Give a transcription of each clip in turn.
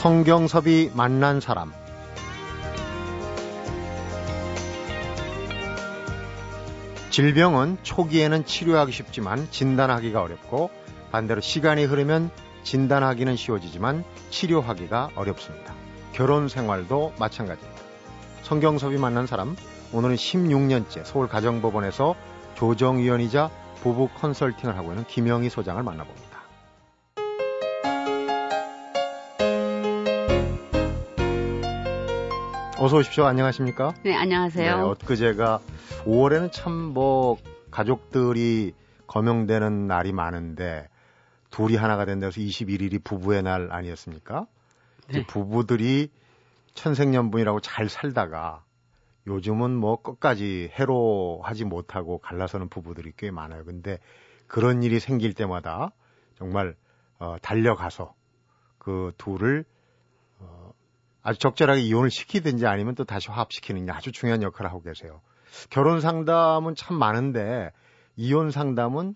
성경섭이 만난 사람 질병은 초기에는 치료하기 쉽지만 진단하기가 어렵고 반대로 시간이 흐르면 진단하기는 쉬워지지만 치료하기가 어렵습니다. 결혼 생활도 마찬가지입니다. 성경섭이 만난 사람 오늘은 16년째 서울 가정법원에서 조정위원이자 부부 컨설팅을 하고 있는 김영희 소장을 만나봅니다. 어서 오십시오. 안녕하십니까? 네, 안녕하세요. 네, 엊그제가 5월에는 참 뭐 가족들이 거명되는 날이 많은데 둘이 하나가 된다고 해서 21일이 부부의 날 아니었습니까? 네. 부부들이 천생연분이라고 잘 살다가 요즘은 뭐 끝까지 해로하지 못하고 갈라서는 부부들이 꽤 많아요. 근데 그런 일이 생길 때마다 정말 어, 달려가서 그 둘을 어, 아주 적절하게 이혼을 시키든지 아니면 또 다시 화합시키는 게 아주 중요한 역할을 하고 계세요. 결혼 상담은 참 많은데 이혼 상담은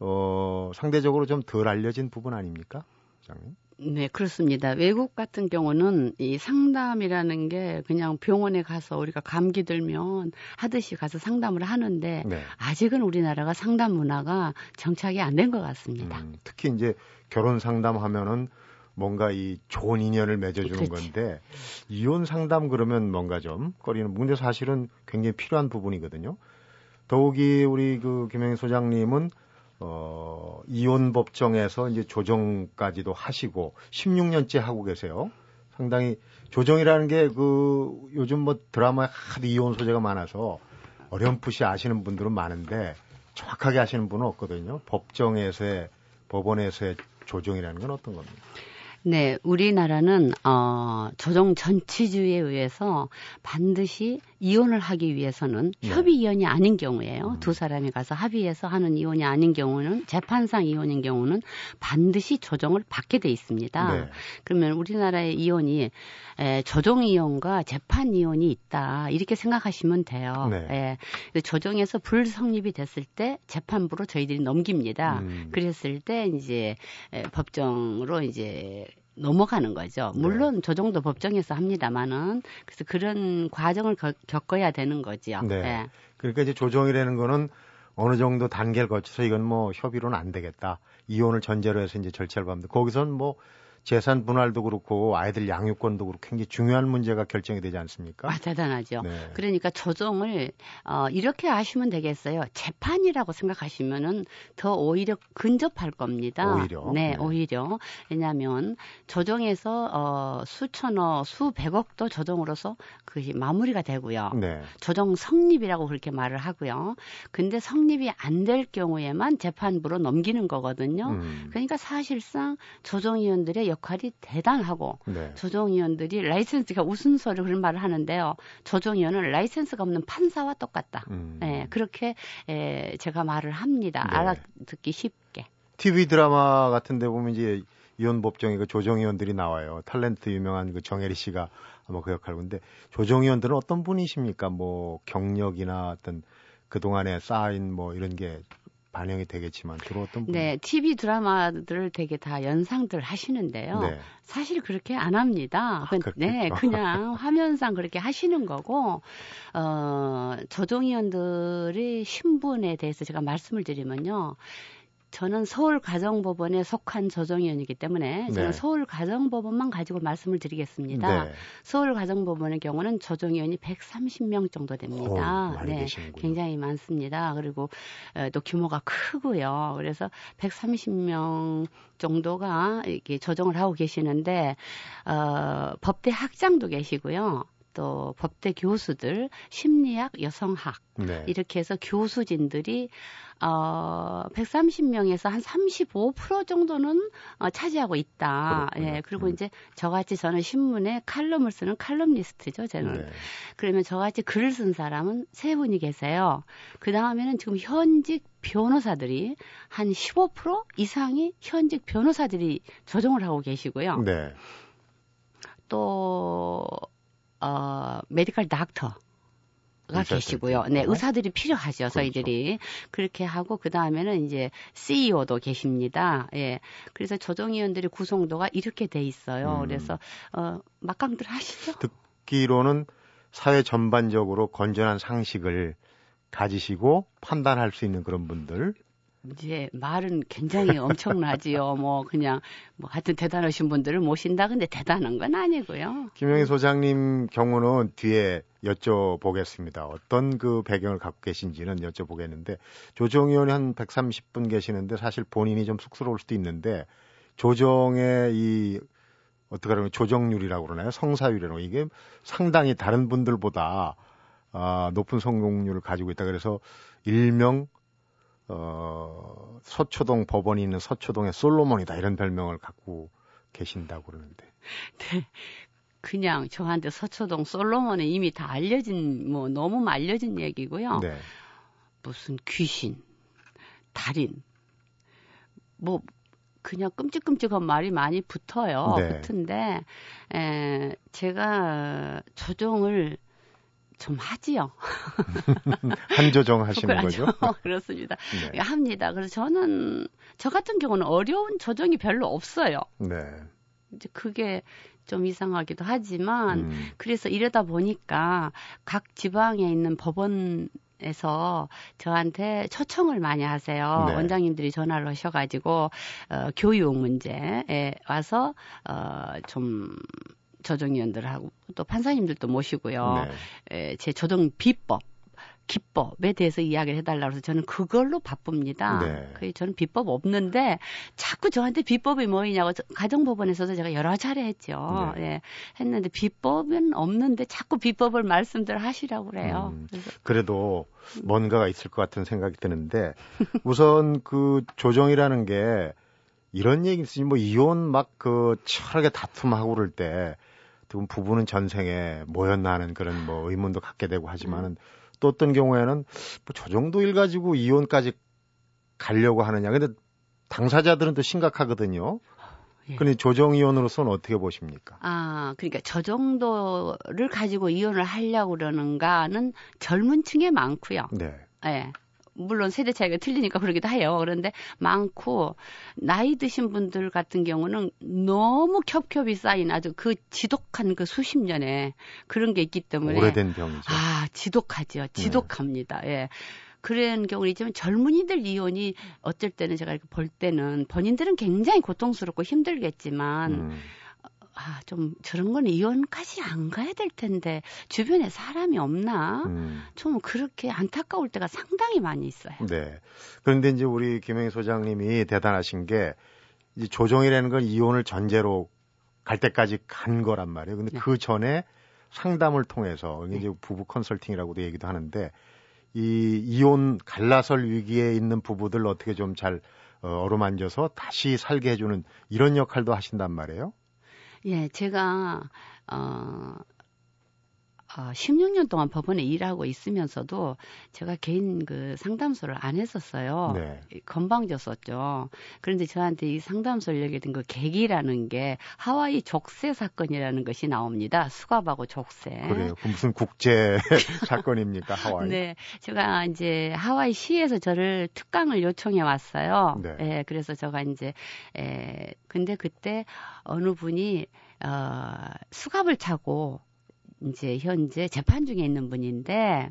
어, 상대적으로 좀 덜 알려진 부분 아닙니까? 장님? 네, 그렇습니다. 외국 같은 경우는 이 상담이라는 게 그냥 병원에 가서 우리가 감기 들면 하듯이 가서 상담을 하는데 네. 아직은 우리나라가 상담 문화가 정착이 안 된 것 같습니다. 음, 특히 이제 결혼 상담하면은 뭔가 이 좋은 인연을 맺어주는 그렇지. 건데 이혼 상담 그러면 뭔가 좀 꺼리는 문제 사실은 굉장히 필요한 부분이거든요. 더욱이 우리 그 김영희 소장님은 어, 이혼 법정에서 이제 조정까지도 하시고 16년째 하고 계세요. 상당히 조정이라는 게 그 요즘 뭐 드라마에 하도 이혼 소재가 많아서 어렴풋이 아시는 분들은 많은데 정확하게 아시는 분은 없거든요. 법정에서의 법원에서의 조정이라는 건 어떤 겁니까? 네, 우리나라는 어, 조정 전치주의에 의해서 반드시 이혼을 하기 위해서는 네. 협의 이혼이 아닌 경우에요. 음. 두 사람이 가서 합의해서 하는 이혼이 아닌 경우는 재판상 이혼인 경우는 반드시 조정을 받게 돼 있습니다. 네. 그러면 우리나라의 이혼이 에, 조정 이혼과 재판 이혼이 있다 이렇게 생각하시면 돼요. 네. 에, 그 조정에서 불성립이 됐을 때 재판부로 저희들이 넘깁니다. 음. 그랬을 때 이제 에, 법정으로 이제 넘어가는 거죠. 네. 물론 네. 저 정도 법정에서 합니다만은 그래서 그런 과정을 거, 겪어야 되는 거지요. 네. 네. 그러니까 이제 조정이라는 거는 어느 정도 단계를 거쳐서 이건 뭐 협의로는 안 되겠다. 이혼을 전제로 해서 이제 절차를 밟는다. 거기선 뭐 재산 분할도 그렇고 아이들 양육권도 그렇고 굉장히 중요한 문제가 결정이 되지 않습니까? 아, 대단하죠. 네. 그러니까 조정을 어, 이렇게 하시면 되겠어요. 재판이라고 생각하시면은 더 오히려 근접할 겁니다. 오히려. 네, 네. 오히려. 왜냐하면 조정에서 어, 수천억, 수백억도 조정으로서 그것이 마무리가 되고요. 네. 조정 성립이라고 그렇게 말을 하고요. 근데 성립이 안 될 경우에만 재판부로 넘기는 거거든요. 음. 그러니까 사실상 조정위원들의 역할이 대단하고 네. 조정위원들이 라이센스가 우순서를 그런 말을 하는데요. 조정위원은 라이센스가 없는 판사와 똑같다. 음. 예, 그렇게 예, 제가 말을 합니다. 네. 알아듣기 쉽게. TV 드라마 같은 데 보면 이제 이혼 법정에 그 조정위원들이 나와요. 탤런트 유명한 그 정혜리 씨가 아마 그 역할 근데 조정위원들은 어떤 분이십니까? 뭐 경력이나 어떤 그동안에 쌓인 뭐 이런 게 반영이 되겠지만 주로 어떤 분? 네, TV 드라마들을 되게 다 연상들 하시는데요. 네. 사실 그렇게 안 합니다. 아, 네, 그냥 화면상 그렇게 하시는 거고 어, 조정위원들의 신분에 대해서 제가 말씀을 드리면요. 저는 서울 가정법원에 속한 조정위원이기 때문에 저는 네. 서울 가정법원만 가지고 말씀을 드리겠습니다. 네. 서울 가정법원의 경우는 조정위원이 130명 정도 됩니다. 오, 네, 계시는군요. 굉장히 많습니다. 그리고 또 규모가 크고요. 그래서 130명 정도가 이렇게 조정을 하고 계시는데 어, 법대 학장도 계시고요. 또 법대 교수들, 심리학, 여성학 네. 이렇게 해서 교수진들이 어 130명에서 한 35% 정도는 어, 차지하고 있다. 그렇군요. 예. 그리고 음. 이제 저같이 저는 신문에 칼럼을 쓰는 칼럼니스트죠, 저는. 네. 그러면 저같이 글을 쓴 사람은 세 분이 계세요. 그 다음에는 지금 현직 변호사들이 한 15% 이상이 현직 변호사들이 조정을 하고 계시고요. 네. 또 어, 메디컬 닥터. 계시고요. 네, 의사들이 필요하죠, 그렇죠. 저희들이. 그렇게 하고, 그 다음에는 이제 CEO도 계십니다. 예. 그래서 조정위원들의 구성도가 이렇게 돼 있어요. 음. 그래서, 어, 막강들 하시죠? 듣기로는 사회 전반적으로 건전한 상식을 가지시고 판단할 수 있는 그런 분들. 이제 말은 굉장히 엄청나지요. 뭐, 그냥, 뭐, 하여튼 대단하신 분들을 모신다. 근데 대단한 건 아니고요. 김영희 소장님 경우는 뒤에 여쭤보겠습니다. 어떤 그 배경을 갖고 계신지는 여쭤보겠는데 조정 의원이 한 130분 계시는데 사실 본인이 좀 쑥스러울 수도 있는데 조정의 이 어떻게 하면 조정률이라고 그러나요? 성사율이라고 이게 상당히 다른 분들보다 아, 높은 성공률을 가지고 있다. 그래서 일명 어, 서초동 법원이 있는 서초동의 솔로몬이다 이런 별명을 갖고 계신다고 그러는데. 네. 그냥 저한테 서초동 솔로몬은 이미 다 알려진 뭐 너무 알려진 얘기고요. 네. 무슨 귀신, 달인, 뭐 그냥 끔찍끔찍한 말이 많이 붙어요. 네. 붙은데 에, 제가 조정을 좀 하지요. 한조정 하시는 그렇죠. 거죠? 그렇습니다. 네. 합니다. 그래서 저는 저 같은 경우는 어려운 조정이 별로 없어요. 네. 이제 그게 좀 이상하기도 하지만 음, 그래서 이러다 보니까 각 지방에 있는 법원 에서 저한테 초청을 많이 하세요. 네. 원장님들이 전화를 하셔가지고 어, 교육 문제에 와서 어, 좀 조정위원들하고 또 판사님들도 모시고요. 네. 에, 제 조정 비법. 기법에 대해서 이야기를 해달라고 해서 저는 그걸로 바쁩니다. 네. 그 저는 비법 없는데 자꾸 저한테 비법이 뭐이냐고 저- 가정법원에서도 제가 여러 차례 했죠. 네. 예. 했는데 비법은 없는데 자꾸 비법을 말씀들 하시라고 그래요. 음. 그래도 뭔가가 있을 것 같은 생각이 드는데 우선 그 조정이라는 게 이런 얘기 있으니 뭐 이혼 막 그 치열하게 다툼하고 그럴 때 지금 부부는 전생에 뭐였나 하는 그런 뭐 의문도 갖게 되고 하지만은 또 어떤 경우에는 뭐 저 정도 일 가지고 이혼까지 가려고 하느냐. 근데 당사자들은 또 심각하거든요. 예. 근데 조정 이혼으로서는 어떻게 보십니까? 아, 그러니까 저 정도를 가지고 이혼을 하려고 그러는가는 젊은 층에 많고요. 네. 예. 물론 세대 차이가 틀리니까 그러기도 해요. 그런데 많고 나이 드신 분들 같은 경우는 너무 겹겹이 쌓인 아주 그 지독한 그 수십 년의 그런 게 있기 때문에 오래된 병이죠. 아 지독하죠. 지독합니다. 예. 그런 경우는 있지만 젊은이들 이혼이 어쩔 때는 제가 이렇게 볼 때는 본인들은 굉장히 고통스럽고 힘들겠지만 음. 아, 좀 저런 건 이혼까지 안 가야 될 텐데 주변에 사람이 없나? 음. 좀 그렇게 안타까울 때가 상당히 많이 있어요. 네. 그런데 이제 우리 김영희 소장님이 대단하신 게 이제 조정이라는 건 이혼을 전제로 갈 때까지 간 거란 말이에요. 근데 네. 그 전에 상담을 통해서 이게 이제 부부 컨설팅이라고도 얘기도 하는데 이 이혼 갈라설 위기에 있는 부부들 어떻게 좀 잘 어, 어루만져서 다시 살게 해주는 이런 역할도 하신단 말이에요. 예, 제가 어, 어 16년 동안 법원에 일하고 있으면서도 제가 개인 그 상담소를 안 했었어요. 네. 건방졌었죠. 그런데 저한테 이 상담소를 열게 된 그 계기라는 게 하와이 족쇄 사건이라는 것이 나옵니다. 수갑하고 족쇄. 그래요. 그 무슨 국제 사건입니까 하와이? 네, 제가 이제 하와이 시에서 저를 특강을 요청해 왔어요. 네. 예, 그래서 제가 이제 에 근데 그때 어느 분이 어 수갑을 차고 이제 현재 재판 중에 있는 분인데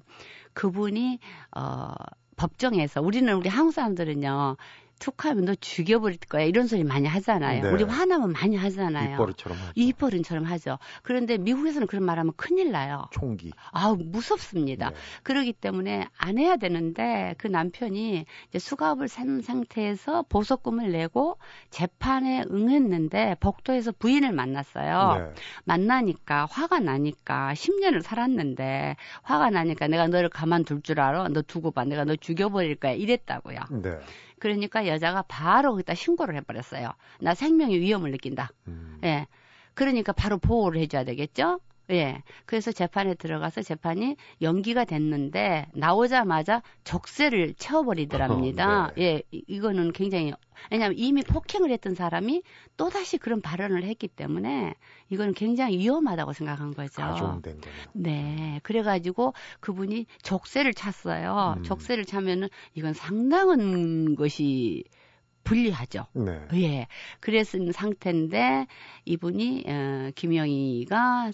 그분이 어 법정에서 우리는 우리 한국 사람들은요 툭하면 너 죽여버릴 거야 이런 소리 많이 하잖아요. 네. 우리 화나면 많이 하잖아요. 입버릇처럼 하죠. 입버릇처럼 하죠. 그런데 미국에서는 그런 말하면 큰일 나요. 총기. 아우 무섭습니다. 네. 그러기 때문에 안 해야 되는데 그 남편이 이제 수갑을 산 상태에서 보석금을 내고 재판에 응했는데 복도에서 부인을 만났어요. 네. 만나니까 화가 나니까 10년을 살았는데 화가 나니까 내가 너를 가만둘 줄 알아? 너 두고 봐. 내가 너 죽여버릴 거야. 이랬다고요. 네. 그러니까 여자가 바로 거기다 신고를 해버렸어요. 나 생명의 위험을 느낀다. 음. 예. 그러니까 바로 보호를 해줘야 되겠죠? 예. 그래서 재판에 들어가서 재판이 연기가 됐는데 나오자마자 족쇄를 채워버리더랍니다. 네. 예. 이거는 굉장히 왜냐하면 이미 폭행을 했던 사람이 또 다시 그런 발언을 했기 때문에 이거는 굉장히 위험하다고 생각한 거죠. 가중된 거네. 네. 그래가지고 그분이 족쇄를 찼어요. 음. 족쇄를 차면은 이건 상당한 것이 불리하죠. 네. 예. 그랬은 상태인데 이분이 어, 김영희가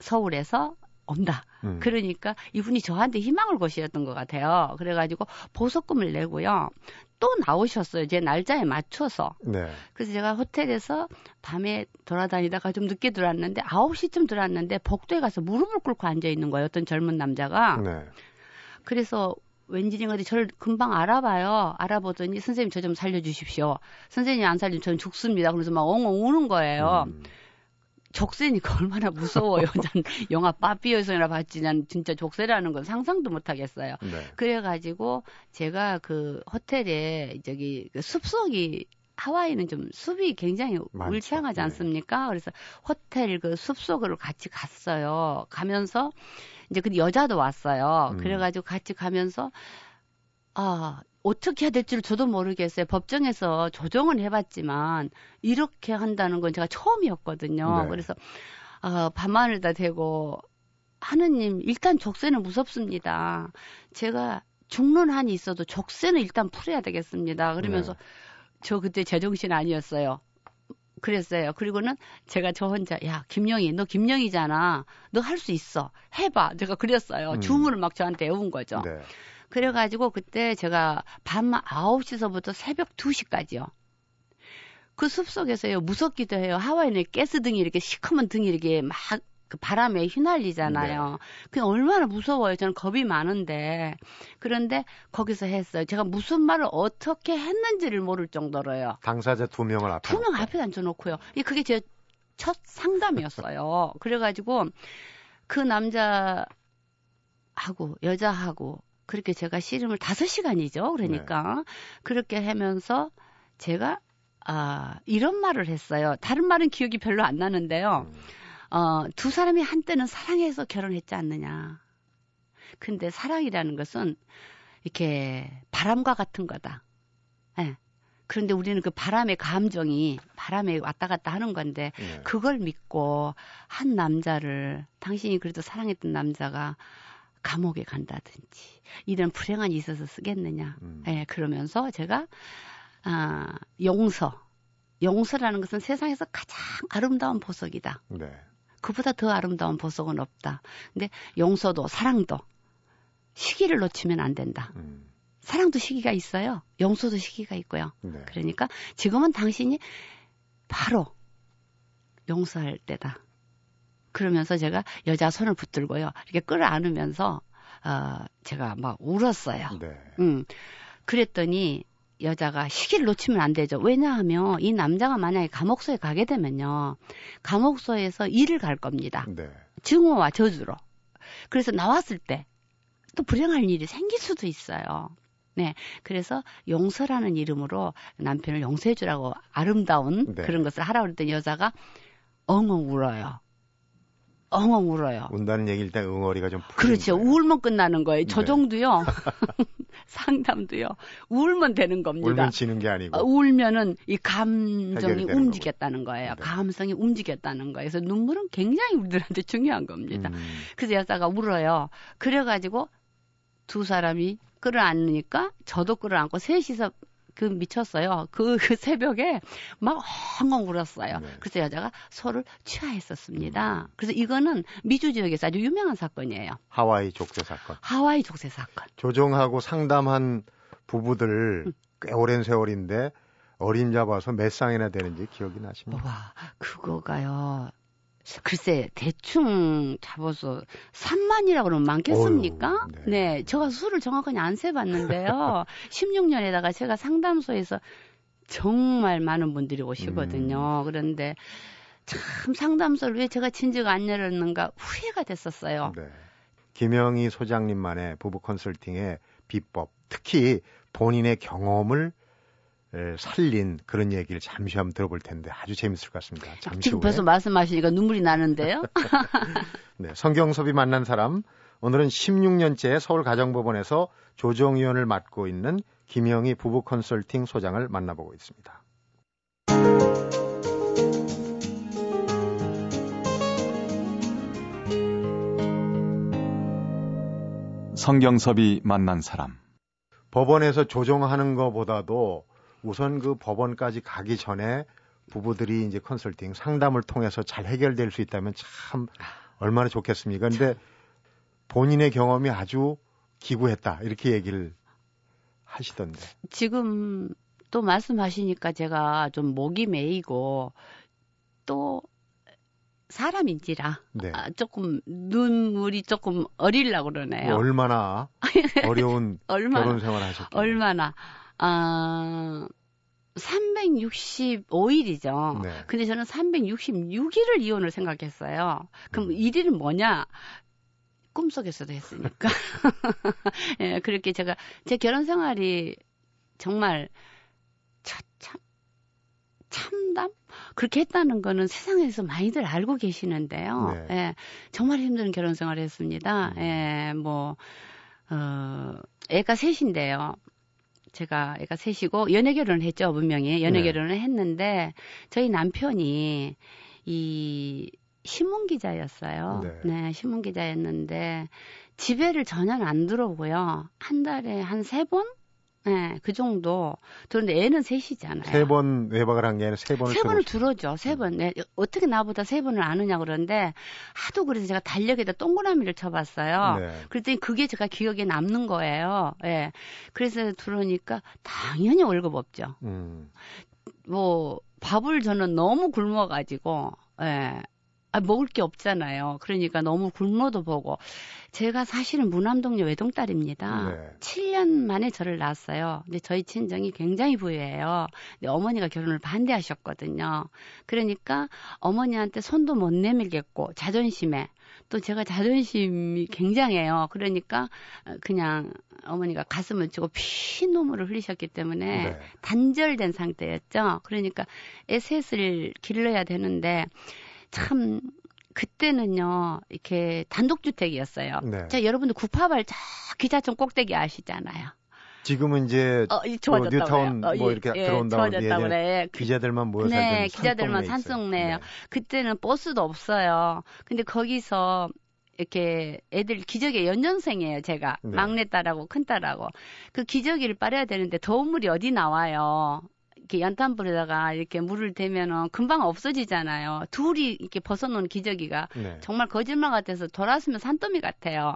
서울에서 온다. 음. 그러니까 이분이 저한테 희망을 거시였던 것 같아요. 그래가지고 보석금을 내고요. 또 나오셨어요. 제 날짜에 맞춰서. 네. 그래서 제가 호텔에서 밤에 돌아다니다가 좀 늦게 들어왔는데 9시쯤 들어왔는데 복도에 가서 무릎을 꿇고 앉아 있는 거예요. 어떤 젊은 남자가. 네. 그래서 왠지는 어디 저를 금방 알아봐요. 알아보더니 선생님 저 좀 살려주십시오. 선생님이 안 살리면 저는 죽습니다. 그래서 막 엉엉 우는 거예요. 음. 족쇄니까 얼마나 무서워요. 난 영화 빠삐에서나 봤지. 난 진짜 족쇄라는 건 상상도 못 하겠어요. 네. 그래가지고 제가 그 호텔에 저기 그 숲속이 하와이는 좀 숲이 굉장히 많죠. 울창하지 네. 않습니까? 네. 그래서 호텔 그 숲속으로 같이 갔어요. 가면서 이제 그 여자도 왔어요. 음. 그래가지고 같이 가면서 아 어떻게 해야 될지를 저도 모르겠어요. 법정에서 조정은 해봤지만 이렇게 한다는 건 제가 처음이었거든요. 네. 그래서 어, 반만을 다 대고 하느님 일단 족쇄는 무섭습니다. 제가 죽는 한이 있어도 족쇄는 일단 풀어야 되겠습니다. 그러면서 네. 저 그때 제정신 아니었어요. 그랬어요. 그리고는 제가 저 혼자 야 김영희 너 김영희잖아. 너 할 수 있어. 해봐. 제가 그랬어요. 음. 주문을 막 저한테 외운 거죠. 네. 그래가지고 그때 제가 밤 9시서부터 새벽 2시까지요. 그 숲속에서요, 무섭기도 해요. 하와이는 가스 등이 이렇게 시커먼 등이 이렇게 막 그 바람에 휘날리잖아요. 네. 그 얼마나 무서워요. 저는 겁이 많은데. 그런데 거기서 했어요. 제가 무슨 말을 어떻게 했는지를 모를 정도로요. 당사자 두 명을 앞에. 두 명 앞에 앉혀놓고요. 그게 제 첫 상담이었어요. 그래가지고 그 남자하고 여자하고 그렇게 제가 씨름을 다섯 시간이죠. 그러니까 네. 그렇게 하면서 제가 아 이런 말을 했어요. 다른 말은 기억이 별로 안 나는데요. 음. 어, 두 사람이 한때는 사랑해서 결혼했지 않느냐. 근데 사랑이라는 것은 이렇게 바람과 같은 거다. 예. 네. 그런데 우리는 그 바람의 감정이 바람에 왔다 갔다 하는 건데 네. 그걸 믿고 한 남자를 당신이 그래도 사랑했던 남자가 감옥에 간다든지 이런 불행한 이 있어서 쓰겠느냐. 음. 예, 그러면서 제가 아, 용서. 용서라는 것은 세상에서 가장 아름다운 보석이다. 네. 그보다 더 아름다운 보석은 없다. 근데 용서도 사랑도 시기를 놓치면 안 된다. 음. 사랑도 시기가 있어요. 용서도 시기가 있고요. 네. 그러니까 지금은 당신이 바로 용서할 때다. 그러면서 제가 여자 손을 붙들고요. 이렇게 끌어안으면서 어 제가 막 울었어요. 네. 음. 그랬더니 여자가 시기를 놓치면 안 되죠. 왜냐하면 이 남자가 만약에 감옥소에 가게 되면요. 감옥소에서 일을 갈 겁니다. 네. 증오와 저주로. 그래서 나왔을 때 또 불행할 일이 생길 수도 있어요. 네. 그래서 용서라는 이름으로 남편을 용서해 주라고 아름다운 네. 그런 것을 하라고 그랬더니 여자가 엉엉 울어요. 엉엉 울어요. 운다는 얘기일 때 응어리가 좀 그렇죠. 거예요. 울면 끝나는 거예요. 저 네. 정도요. 상담도요. 울면 되는 겁니다. 울면 지는 게 아니고. 어, 울면은 이 감정이 움직였다는 거예요. 네. 감성이 움직였다는 거예요. 그래서 눈물은 굉장히 우리들한테 중요한 겁니다. 음. 그래서 여자가 울어요. 그래가지고 두 사람이 끌어안으니까 저도 끌어안고 셋이서 그 미쳤어요. 그, 그 새벽에 막 엉엉 울었어요. 네. 그래서 여자가 소를 취하했었습니다. 음. 그래서 이거는 미주 지역에서 아주 유명한 사건이에요. 하와이 족쇄 사건. 하와이 족쇄 사건. 조정하고 상담한 부부들 음. 꽤 오랜 세월인데 어림 잡아서 몇 쌍이나 되는지 기억이 나십니까? 와, 그거가요. 글쎄 대충 잡아서 3만이라고 그러면 많겠습니까? 어휴, 네. 네. 제가 수를 정확하게 안 세봤는데요. 16년에다가 제가 상담소에서 정말 많은 분들이 오시거든요. 음. 그런데 참 상담소를 왜 제가 진지가 안 열었는가 후회가 됐었어요. 네. 김영희 소장님만의 부부 컨설팅의 비법, 특히 본인의 경험을 에, 살린 그런 얘기를 잠시 한번 들어볼 텐데 아주 재밌을 것 같습니다. 잠시 지금 후에. 벌써 말씀하시니까 눈물이 나는데요. 네, 성경섭이 만난 사람 오늘은 16년째 서울가정법원에서 조정위원을 맡고 있는 김영희 부부 컨설팅 소장을 만나보고 있습니다. 성경섭이 만난 사람. 법원에서 조정하는 것보다도 우선 그 법원까지 가기 전에 부부들이 이제 컨설팅 상담을 통해서 잘 해결될 수 있다면 참 얼마나 좋겠습니까? 근데 본인의 경험이 아주 기구했다. 이렇게 얘기를 하시던데. 지금 또 말씀하시니까 제가 좀 목이 메이고 또 사람인지라 네. 아, 조금 눈물이 조금 어릴라 그러네요. 얼마나 어려운 얼마나 결혼 생활 하셨길래. 얼마나 아 365일이죠. 네. 근데 저는 366일을 이혼을 생각했어요. 그럼 음. 1일은 뭐냐? 꿈속에서도 했으니까. 예, 그렇게 제가 제 결혼 생활이 정말 참, 참 참담 그렇게 했다는 거는 세상에서 많이들 알고 계시는데요. 네. 예, 정말 힘든 결혼 생활을 했습니다. 음. 예, 뭐 어, 애가 셋인데요. 제가 애가 셋이고 연애 결혼을 했죠, 분명히 연애 네. 결혼을 했는데 저희 남편이 이 신문 기자였어요. 네. 신문 기자였는데 집에를 전혀 안 들어오고요. 한 달에 한 세 번? 네, 그 정도. 그런데 애는 셋이잖아요. 세 번 외박을 한 게 아니라 세 번을 세 번을 들어줘, 세 번. 네, 어떻게 나보다 세 번을 아느냐 그러는데, 하도 그래서 제가 달력에다 동그라미를 쳐봤어요. 네. 그랬더니 그게 제가 기억에 남는 거예요. 예. 그래서 들어오니까 당연히 월급 없죠. 음. 뭐, 밥을 저는 너무 굶어가지고, 예. 아, 먹을 게 없잖아요. 그러니까 너무 굶어도 보고. 제가 사실은 무남동녀 외동딸입니다. 네. 7년 만에 저를 낳았어요. 근데 저희 친정이 굉장히 부유해요. 근데 어머니가 결혼을 반대하셨거든요. 그러니까 어머니한테 손도 못 내밀겠고, 자존심에. 또 제가 자존심이 굉장해요. 그러니까 어, 그냥 어머니가 가슴을 치고 피눈물을 흘리셨기 때문에 네. 단절된 상태였죠. 그러니까 에셋을 길러야 되는데 참 그때는요 이렇게 단독주택이었어요. 네. 자 여러분들 구파발 저 기차청 꼭대기 아시잖아요. 지금은 이제 어, 이 좋아졌다고 뉴타운. 어, 뭐 예, 이렇게 예, 들어온다고 그러는데 그래. 그- 기자들만 모여 네, 살던 기자들만. 산속네요. 네. 그때는 버스도 없어요. 근데 거기서 이렇게 애들 기저귀 연년생이에요, 제가. 네. 막내딸하고 큰딸하고. 그 기저귀를 빨아야 되는데 더운 물이 어디 나와요. 이렇게 연탄불에다가 이렇게 물을 대면은 금방 없어지잖아요. 둘이 이렇게 벗어놓은 기저귀가 네. 정말 거짓말 같아서 돌았으면 산더미 같아요.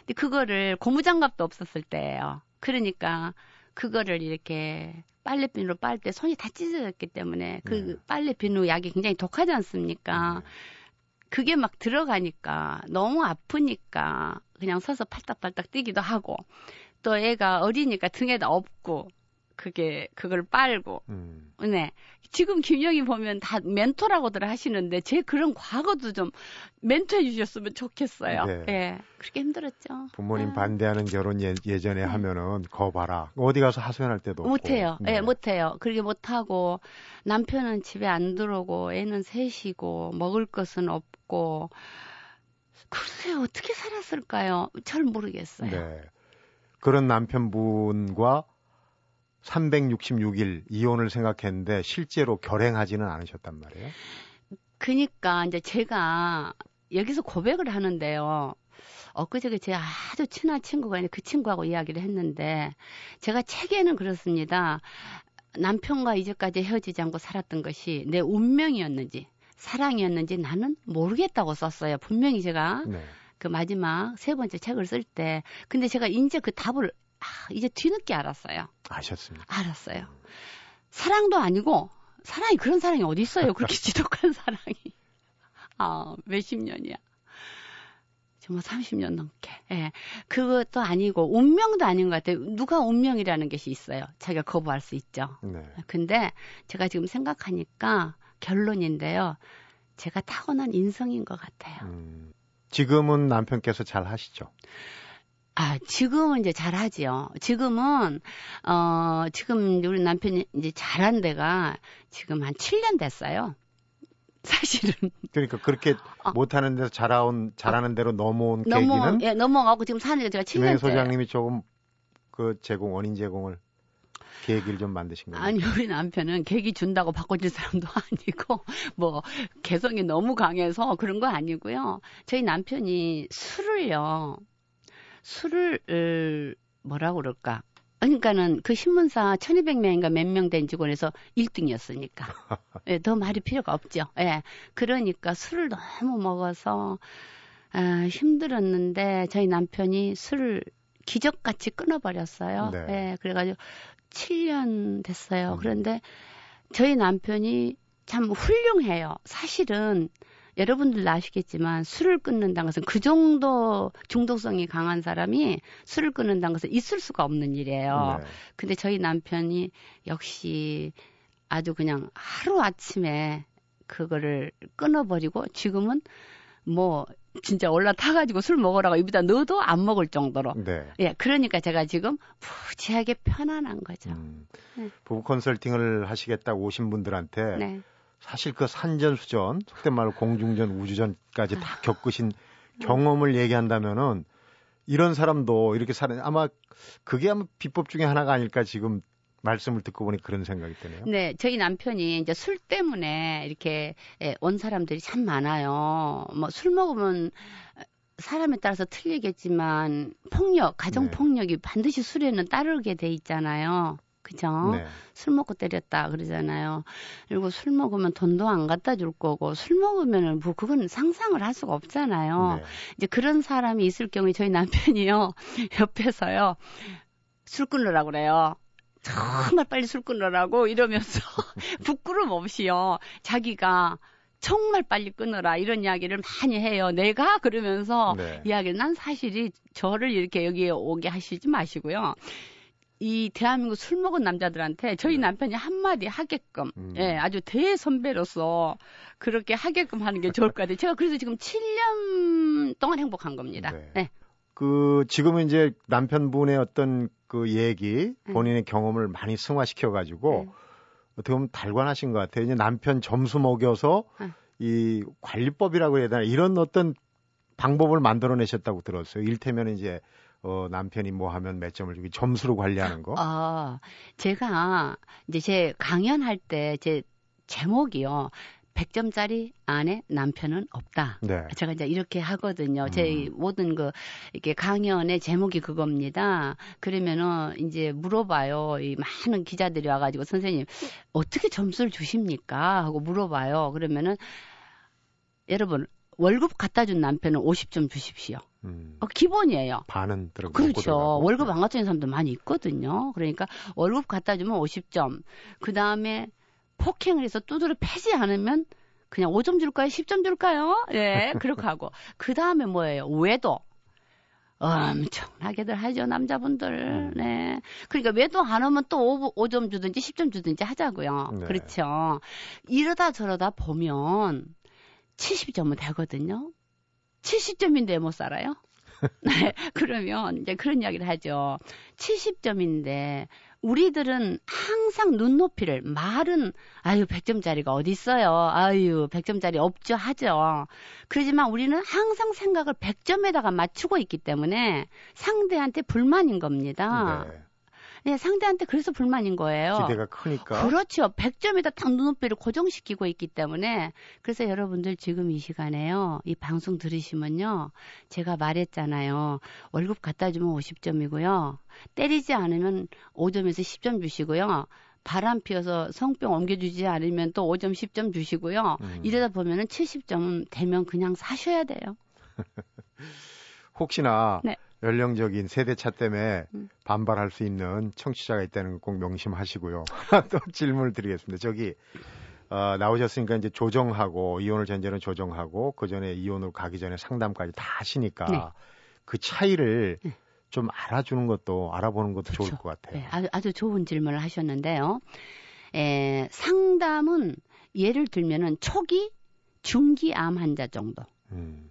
근데 그거를 고무장갑도 없었을 때예요. 그러니까 그거를 이렇게 빨래비누로 빨 때 손이 다 찢어졌기 때문에 그 네. 빨래비누 약이 굉장히 독하지 않습니까? 네. 그게 막 들어가니까 너무 아프니까 그냥 서서 팔딱팔딱 뛰기도 하고 또 애가 어리니까 등에다 업고 그게 그걸 빨고 음. 네. 지금 김영희 보면 다 멘토라고들 하시는데 제 그런 과거도 좀 멘토해 주셨으면 좋겠어요. 네. 예. 그렇게 힘들었죠. 부모님 아. 반대하는 결혼 예, 예전에 하면은 거 봐라. 어디 가서 하소연할 때도. 못해요. 네. 예, 못해요. 그렇게 못하고 남편은 집에 안 들어오고 애는 셋이고 먹을 것은 없고 글쎄 어떻게 살았을까요? 잘 모르겠어요. 네. 그런 남편분과 366일 이혼을 생각했는데 실제로 결행하지는 않으셨단 말이에요. 그니까 이제 제가 여기서 고백을 하는데요. 엊그저께 제 아주 친한 친구가 있는데 그 친구하고 이야기를 했는데 제가 책에는 그렇습니다. 남편과 이제까지 헤어지지 않고 살았던 것이 내 운명이었는지 사랑이었는지 나는 모르겠다고 썼어요. 분명히 제가 네. 그 마지막 세 번째 책을 쓸 때. 근데 제가 이제 그 답을 아, 이제 뒤늦게 알았어요. 아셨습니다. 알았어요. 사랑도 아니고 사랑이 그런 사랑이 어디 있어요? 그렇게 지독한 사랑이. 아, 몇십 년이야. 정말 30년 넘게. 예. 그것도 아니고 운명도 아닌 것 같아요. 누가 운명이라는 것이 있어요. 자기가 거부할 수 있죠. 네. 근데 제가 지금 생각하니까 결론인데요. 제가 타고난 인성인 것 같아요. 음. 지금은 남편께서 잘 하시죠. 아, 지금은 이제 잘하지요. 지금은, 어, 지금 우리 남편이 이제 잘한 데가 지금 한 7년 됐어요. 사실은. 그러니까 그렇게 어. 못하는 데서 잘아온 잘하는 대로 넘어온 넘어, 계기는 예, 넘어가고 지금 사는 게 제가 김행 7년째. 소장님이 조금 그 제공 원인 제공을 계기를 좀 만드신 거예요. 아니, 우리 남편은 계기 준다고 바꿔줄 사람도 아니고, 뭐, 개성이 너무 강해서 그런 거 아니고요. 저희 남편이 술을요, 술을, 으, 뭐라고 그럴까. 그러니까는 그 신문사 1200명인가 몇 명 된 직원에서 1등이었으니까. 예, 더 말이 필요가 없죠. 예. 그러니까 술을 너무 먹어서, 아, 힘들었는데, 저희 남편이 술을 기적같이 끊어버렸어요. 네. 예, 그래가지고 7년 됐어요. 음. 그런데 저희 남편이 참 훌륭해요. 사실은 여러분들도 아시겠지만 술을 끊는다는 것은 그 정도 중독성이 강한 사람이 술을 끊는다는 것은 있을 수가 없는 일이에요. 네. 근데 저희 남편이 역시 아주 그냥 하루 아침에 그거를 끊어버리고 지금은 뭐 진짜 올라타가지고 술 먹으라고 입에다 넣어도 안 먹을 정도로. 네. 예, 그러니까 제가 지금 무지하게 편안한 거죠. 음. 네. 부부 컨설팅을 하시겠다고 오신 분들한테 네. 사실 그 산전수전, 속된 말로 공중전, 우주전까지 아. 다 겪으신 경험을 얘기한다면은 이런 사람도 이렇게 사는 아마 그게 아마 비법 중에 하나가 아닐까 지금 말씀을 듣고 보니 그런 생각이 드네요. 네, 저희 남편이 이제 술 때문에 이렇게 예, 온 사람들이 참 많아요. 뭐 술 먹으면 사람에 따라서 틀리겠지만 폭력, 가정 네. 폭력이 반드시 술에는 따르게 돼 있잖아요. 그죠? 네. 술 먹고 때렸다 그러잖아요. 그리고 술 먹으면 돈도 안 갖다 줄 거고 술 먹으면은 뭐 그건 상상을 할 수가 없잖아요. 네. 이제 그런 사람이 있을 경우에 저희 남편이요 옆에서요 술 끊으라고 그래요. 정말 빨리 술 끊으라고 이러면서 부끄럼 없이요 자기가 정말 빨리 끊어라 이런 이야기를 많이 해요. 내가 그러면서 네. 이야기를 난 사실이 저를 이렇게 여기에 오게 하시지 마시고요. 이 대한민국 술 먹은 남자들한테 저희 네. 남편이 한마디 하게끔, 음. 예, 아주 대선배로서 그렇게 하게끔 하는 게 좋을 것 같아요. 제가 그래서 지금 7년 동안 행복한 겁니다. 네. 네. 그 지금은 이제 남편분의 어떤 그 얘기 네. 본인의 경험을 많이 승화시켜 가지고 네. 어떻게 보면 달관하신 것 같아요. 이제 남편 점수 먹여서 네. 이 관리법이라고 해야 되나 이런 어떤 방법을 만들어내셨다고 들었어요. 일테면 이제 어, 남편이 뭐 하면 몇 점을 주고 점수로 관리하는 거. 아, 제가 이제 제 강연할 때 제 제목이요. 100점짜리 안에 남편은 없다. 네. 제가 이제 이렇게 하거든요. 제 음. 모든 그 이렇게 강연의 제목이 그겁니다. 그러면은 이제 물어봐요. 이 많은 기자들이 와가지고 선생님 어떻게 점수를 주십니까? 하고 물어봐요. 그러면은 여러분 월급 갖다 준 남편은 50점 주십시오. 음, 어, 기본이에요. 반은 들어. 그렇죠. 월급 안 갖다 준 사람도 많이 있거든요. 그러니까 월급 갖다 주면 50점. 그 다음에 폭행을 해서 두드려 패지 않으면 그냥 5점 줄까요? 10점 줄까요? 예, 그렇게 하고. 그 다음에 뭐예요? 외도. 엄청나게들 하죠, 남자분들. 음. 네. 그러니까 외도 안 오면 또 5, 점 주든지 10점 주든지 하자고요. 네. 그렇죠. 이러다 저러다 보면 70점은 되거든요. 70점인데 못 살아요? 네, 그러면 이제 그런 이야기를 하죠. 70점인데 우리들은 항상 눈높이를 말은 아유 100점짜리가 어디 있어요. 아유 100점짜리 없죠 하죠. 그러지만 우리는 항상 생각을 100점에다가 맞추고 있기 때문에 상대한테 불만인 겁니다. 네. 네, 상대한테 그래서 불만인 거예요. 기대가 크니까. 그렇죠. 100점에다 딱 눈높이를 고정시키고 있기 때문에 그래서 여러분들 지금 이 시간에요. 이 방송 들으시면요. 제가 말했잖아요. 월급 갖다 주면 50점이고요. 때리지 않으면 5점에서 10점 주시고요. 바람 피워서 성병 옮겨주지 않으면 또 5점, 10점 주시고요. 음. 이러다 보면은 70점 되면 그냥 사셔야 돼요. 혹시나 네. 연령적인 세대 차 때문에 음. 반발할 수 있는 청취자가 있다는 거 꼭 명심하시고요. 또 질문을 드리겠습니다. 저기 어, 나오셨으니까 이제 조정하고 이혼을 전제는 조정하고 그 전에 이혼으로 가기 전에 상담까지 다 하시니까 네. 그 차이를 네. 좀 알아주는 것도 알아보는 것도 좋을 그렇죠. 것 같아요. 네, 아주, 아주 좋은 질문을 하셨는데요. 에, 상담은 예를 들면은 초기, 중기 암 환자 정도. 음,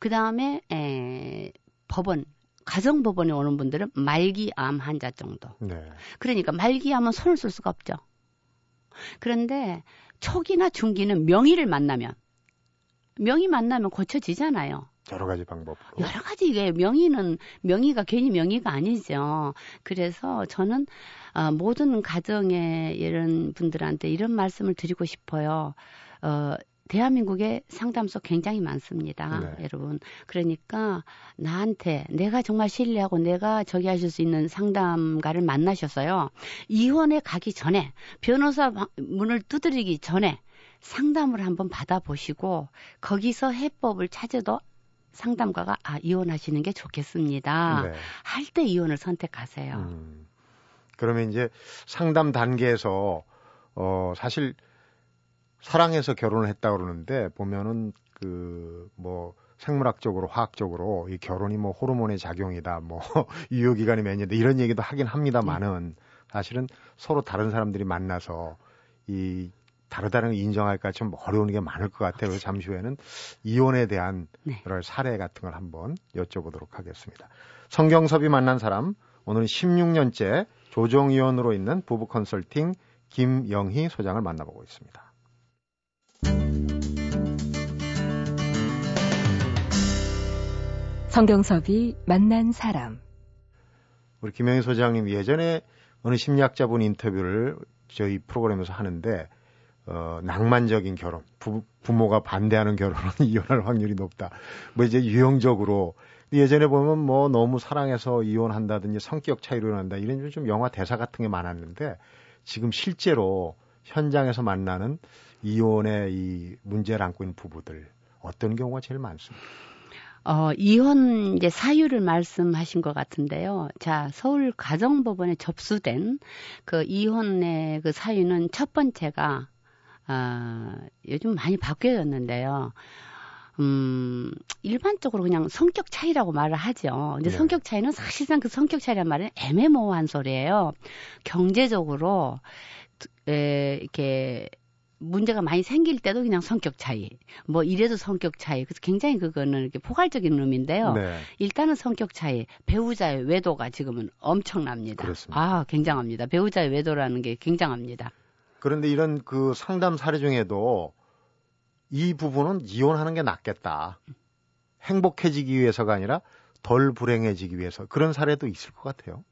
그 다음에 에, 법원 가정 법원에 오는 분들은 말기암 환자 정도. 네. 그러니까 말기암은 손을 쓸 수가 없죠. 그런데 초기나 중기는 명의를 만나면 명의 만나면 고쳐지잖아요. 여러 가지 방법. 여러 가지 이게 명의는 명의가 괜히 명의가 아니죠. 그래서 저는 어, 모든 가정의 이런 분들한테 이런 말씀을 드리고 싶어요. 어, 대한민국에 상담소 굉장히 많습니다. 네. 여러분. 그러니까 나한테 내가 정말 신뢰하고 내가 저기 하실 수 있는 상담가를 만나셨어요. 이혼에 가기 전에 변호사 문을 두드리기 전에 상담을 한번 받아보시고 거기서 해법을 찾아도 상담가가 아 이혼하시는 게 좋겠습니다. 네. 할때 이혼을 선택하세요. 음. 그러면 이제 상담 단계에서 어 사실 사랑해서 결혼을 했다 그러는데 보면은 그 뭐 생물학적으로 화학적으로 이 결혼이 뭐 호르몬의 작용이다 뭐 유효 기간이 몇 년다 이런 얘기도 하긴 합니다만은 사실은 서로 다른 사람들이 만나서 이 다르다는 걸 인정할까 좀 어려운 게 많을 것 같아요. 그래서 잠시 후에는 이혼에 대한 네. 여러 사례 같은 걸 한번 여쭤보도록 하겠습니다. 성경섭이 만난 사람 오늘은 16년째 조정위원으로 있는 부부 컨설팅 김영희 소장을 만나보고 있습니다. 성경섭이 만난 사람. 우리 김영희 소장님 예전에 어느 심리학자분 인터뷰를 저희 프로그램에서 하는데 어, 낭만적인 결혼, 부, 부모가 반대하는 결혼은 이혼할 확률이 높다. 뭐 이제 유형적으로 예전에 보면 뭐 너무 사랑해서 이혼한다든지 성격 차이로 일어난다 이런 좀 영화 대사 같은 게 많았는데 지금 실제로 현장에서 만나는 이혼의 이 문제를 안고 있는 부부들 어떤 경우가 제일 많습니까? 어, 이혼 이제 사유를 말씀하신 것 같은데요. 자, 서울 가정법원에 접수된 그 이혼의 그 사유는 첫 번째가 아, 요즘 많이 바뀌어졌는데요. 음, 일반적으로 그냥 성격 차이라고 말을 하죠. 근데 네. 성격 차이는 사실상 그 성격 차이란 말은 애매모호한 소리예요. 경제적으로 에, 이렇게 문제가 많이 생길 때도 그냥 성격 차이, 뭐 이래도 성격 차이. 그래서 굉장히 그거는 이렇게 포괄적인 의미인데요. 네. 일단은 성격 차이, 배우자의 외도가 지금은 엄청납니다. 그렇습니다. 아, 굉장합니다. 배우자의 외도라는 게 굉장합니다. 그런데 이런 그 상담 사례 중에도 이 부분은 이혼하는 게 낫겠다. 행복해지기 위해서가 아니라 덜 불행해지기 위해서 그런 사례도 있을 것 같아요.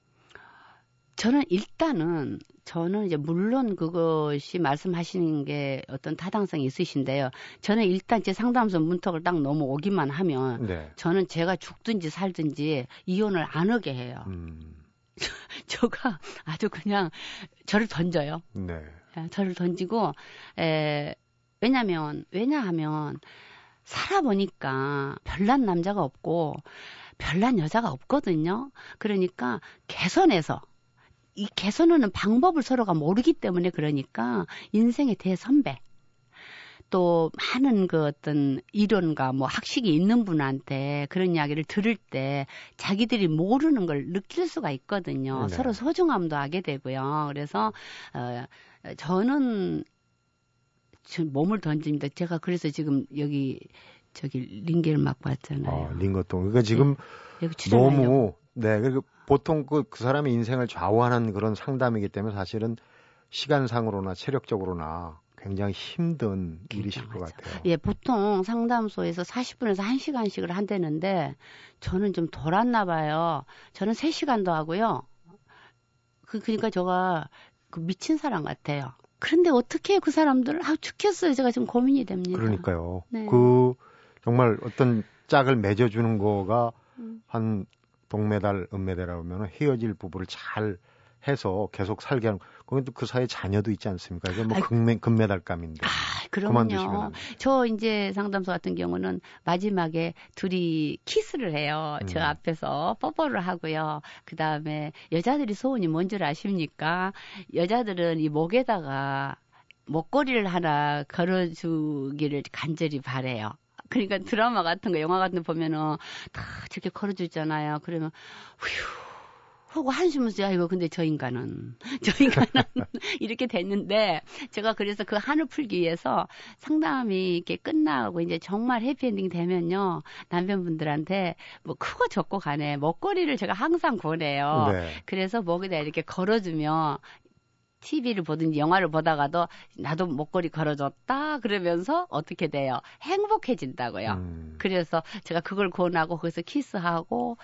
저는 일단은 저는 이제 물론 그것이 말씀하시는 게 어떤 타당성이 있으신데요. 저는 일단 제 상담소 문턱을 딱 넘어오기만 하면 네. 저는 제가 죽든지 살든지 이혼을 안 하게 해요. 음, 저가 아주 그냥 저를 던져요. 네. 예, 저를 던지고 에, 왜냐면 왜냐하면 살아보니까 별난 남자가 없고 별난 여자가 없거든요. 그러니까 개선해서 이 개선하는 방법을 서로가 모르기 때문에 그러니까 인생의 대선배 또 많은 그 어떤 이론과 뭐 학식이 있는 분한테 그런 이야기를 들을 때 자기들이 모르는 걸 느낄 수가 있거든요. 네. 서로 소중함도 하게 되고요. 그래서 어 저는 저 몸을 던집니다. 제가 그래서 지금 여기 저기 링게를 맡고 왔잖아요. 어, 링거통. 그러니까 지금 출연하려고. 너무 네. 그리고 보통 그, 그 사람의 인생을 좌우하는 그런 상담이기 때문에 사실은 시간상으로나 체력적으로나 굉장히 힘든 일이실 것. 같아요. 예, 보통 상담소에서 40분에서 1시간씩을 한다는데 저는 좀 덜었나 봐요. 저는 3시간도 하고요. 그 그러니까 제가 그 미친 사람 같아요. 그런데 어떻게 그 사람들 아 죽겠어요. 제가 지금 고민이 됩니다. 그러니까요. 네. 그 정말 어떤 짝을 맺어주는 거가 음. 한 동메달, 은메달이라고 하면 헤어질 부부를 잘 해서 계속 살게 하는 거기 또그 사이에 자녀도 있지 않습니까? 이게 뭐. 금메, 금메달감인데 아, 그럼요. 저 이제 상담소 같은 경우는 마지막에 둘이 키스를 해요. 저 음. 앞에서 뽀뽀를 하고요. 그 다음에 여자들이 소원이 뭔 줄 아십니까? 여자들은 이 목에다가 목걸이를 하나 걸어주기를 간절히 바래요. 그러니까 드라마 같은 거, 영화 같은 거 보면은 다 저렇게 걸어주잖아요. 그러면 휴 하고 한숨을 쉬어 아이고 근데 저 인간은 저 인간은 이렇게 됐는데 제가 그래서 그 한을 풀기 위해서 상담이 이렇게 끝나고 이제 정말 해피엔딩 되면요 남편분들한테 뭐 크고 적고 간에 먹거리를 제가 항상 권해요. 네. 그래서 목에다 이렇게 걸어주면 TV를 보든지 영화를 보다가도 나도 목걸이 걸어줬다 그러면서 어떻게 돼요? 행복해진다고요. 음. 그래서 제가 그걸 권하고 거기서 키스하고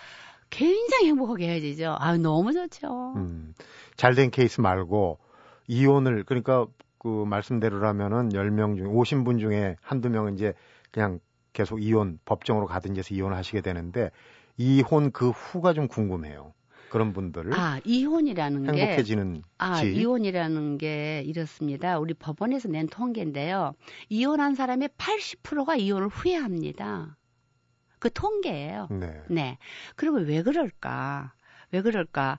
굉장히 행복하게 헤어지죠. 아 너무 좋죠. 음. 잘된 케이스 말고 이혼을 그러니까 그 말씀대로라면은 10명 중에 50분 중에 한두 명은 이제 그냥 계속 이혼 법정으로 가든지 해서 이혼을 하시게 되는데 이혼 그 후가 좀 궁금해요. 그런 분들을 아 이혼이라는 게 행복해지는 아, 지. 이혼이라는 게 이렇습니다. 우리 법원에서 낸 통계인데요. 이혼한 사람의 80%가 이혼을 후회합니다. 그 통계예요. 네. 네. 그러면 왜 그럴까? 왜 그럴까?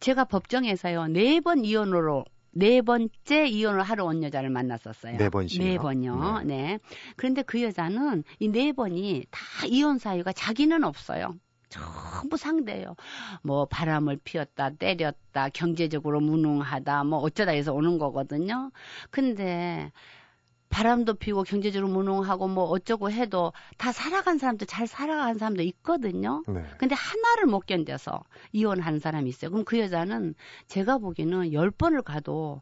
제가 법정에서요, 네 번 이혼으로, 네 번째 이혼을 하러 온 여자를 만났었어요. 네 번씩이요? 네 번요. 네. 그런데 그 여자는 이 네 번이 다 이혼 사유가 자기는 없어요. 전부 상대예요. 뭐 바람을 피웠다, 때렸다, 경제적으로 무능하다, 뭐 어쩌다 해서 오는 거거든요. 근데 바람도 피고 경제적으로 무능하고 뭐 어쩌고 해도 다 살아간 사람도 잘 살아간 사람도 있거든요. 네. 근데 하나를 못 견뎌서 이혼하는 사람이 있어요. 그럼 그 여자는 제가 보기에는 열 번을 가도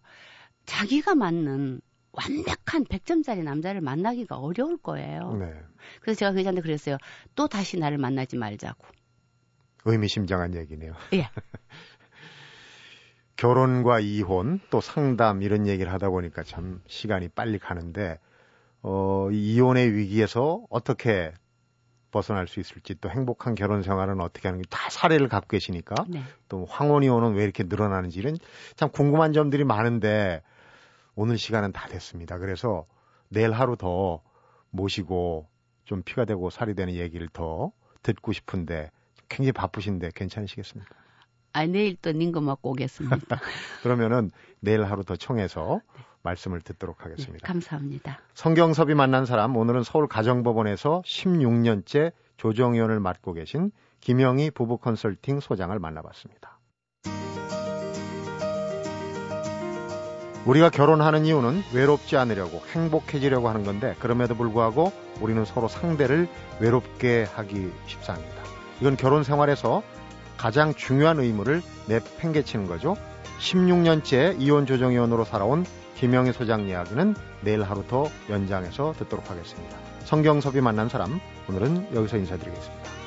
자기가 맞는 완벽한 100점짜리 남자를 만나기가 어려울 거예요. 네. 그래서 제가 그 여자한테 그랬어요. 또 다시 나를 만나지 말자고. 의미심장한 얘기네요. 예. 결혼과 이혼 또 상담 이런 얘기를 하다 보니까 참 시간이 빨리 가는데 어, 이 이혼의 위기에서 어떻게 벗어날 수 있을지 또 행복한 결혼 생활은 어떻게 하는지 다 사례를 갖고 계시니까 네. 또 황혼 이혼은 왜 이렇게 늘어나는지 이런 참 궁금한 점들이 많은데 오늘 시간은 다 됐습니다. 그래서 내일 하루 더 모시고 좀 피가 되고 살이 되는 얘기를 더 듣고 싶은데 굉장히 바쁘신데 괜찮으시겠습니까? 아, 내일 또 닌거 먹고 오겠습니다. 그러면은 내일 하루 더 청해서 말씀을 듣도록 네, 하겠습니다. 감사합니다. 성경섭이 만난 사람 오늘은 서울 가정법원에서 16년째 조정위원을 맡고 계신 김영희 부부 컨설팅 소장을 만나봤습니다. 우리가 결혼하는 이유는 외롭지 않으려고 행복해지려고 하는 건데 그럼에도 불구하고 우리는 서로 상대를 외롭게 하기 십상입니다. 이건 결혼 생활에서 가장 중요한 의무를 내팽개치는 거죠. 16년째 이혼 조정위원으로 살아온 김영희 소장 이야기는 내일 하루 더 연장해서 듣도록 하겠습니다. 성경섭이 만난 사람 오늘은 여기서 인사드리겠습니다.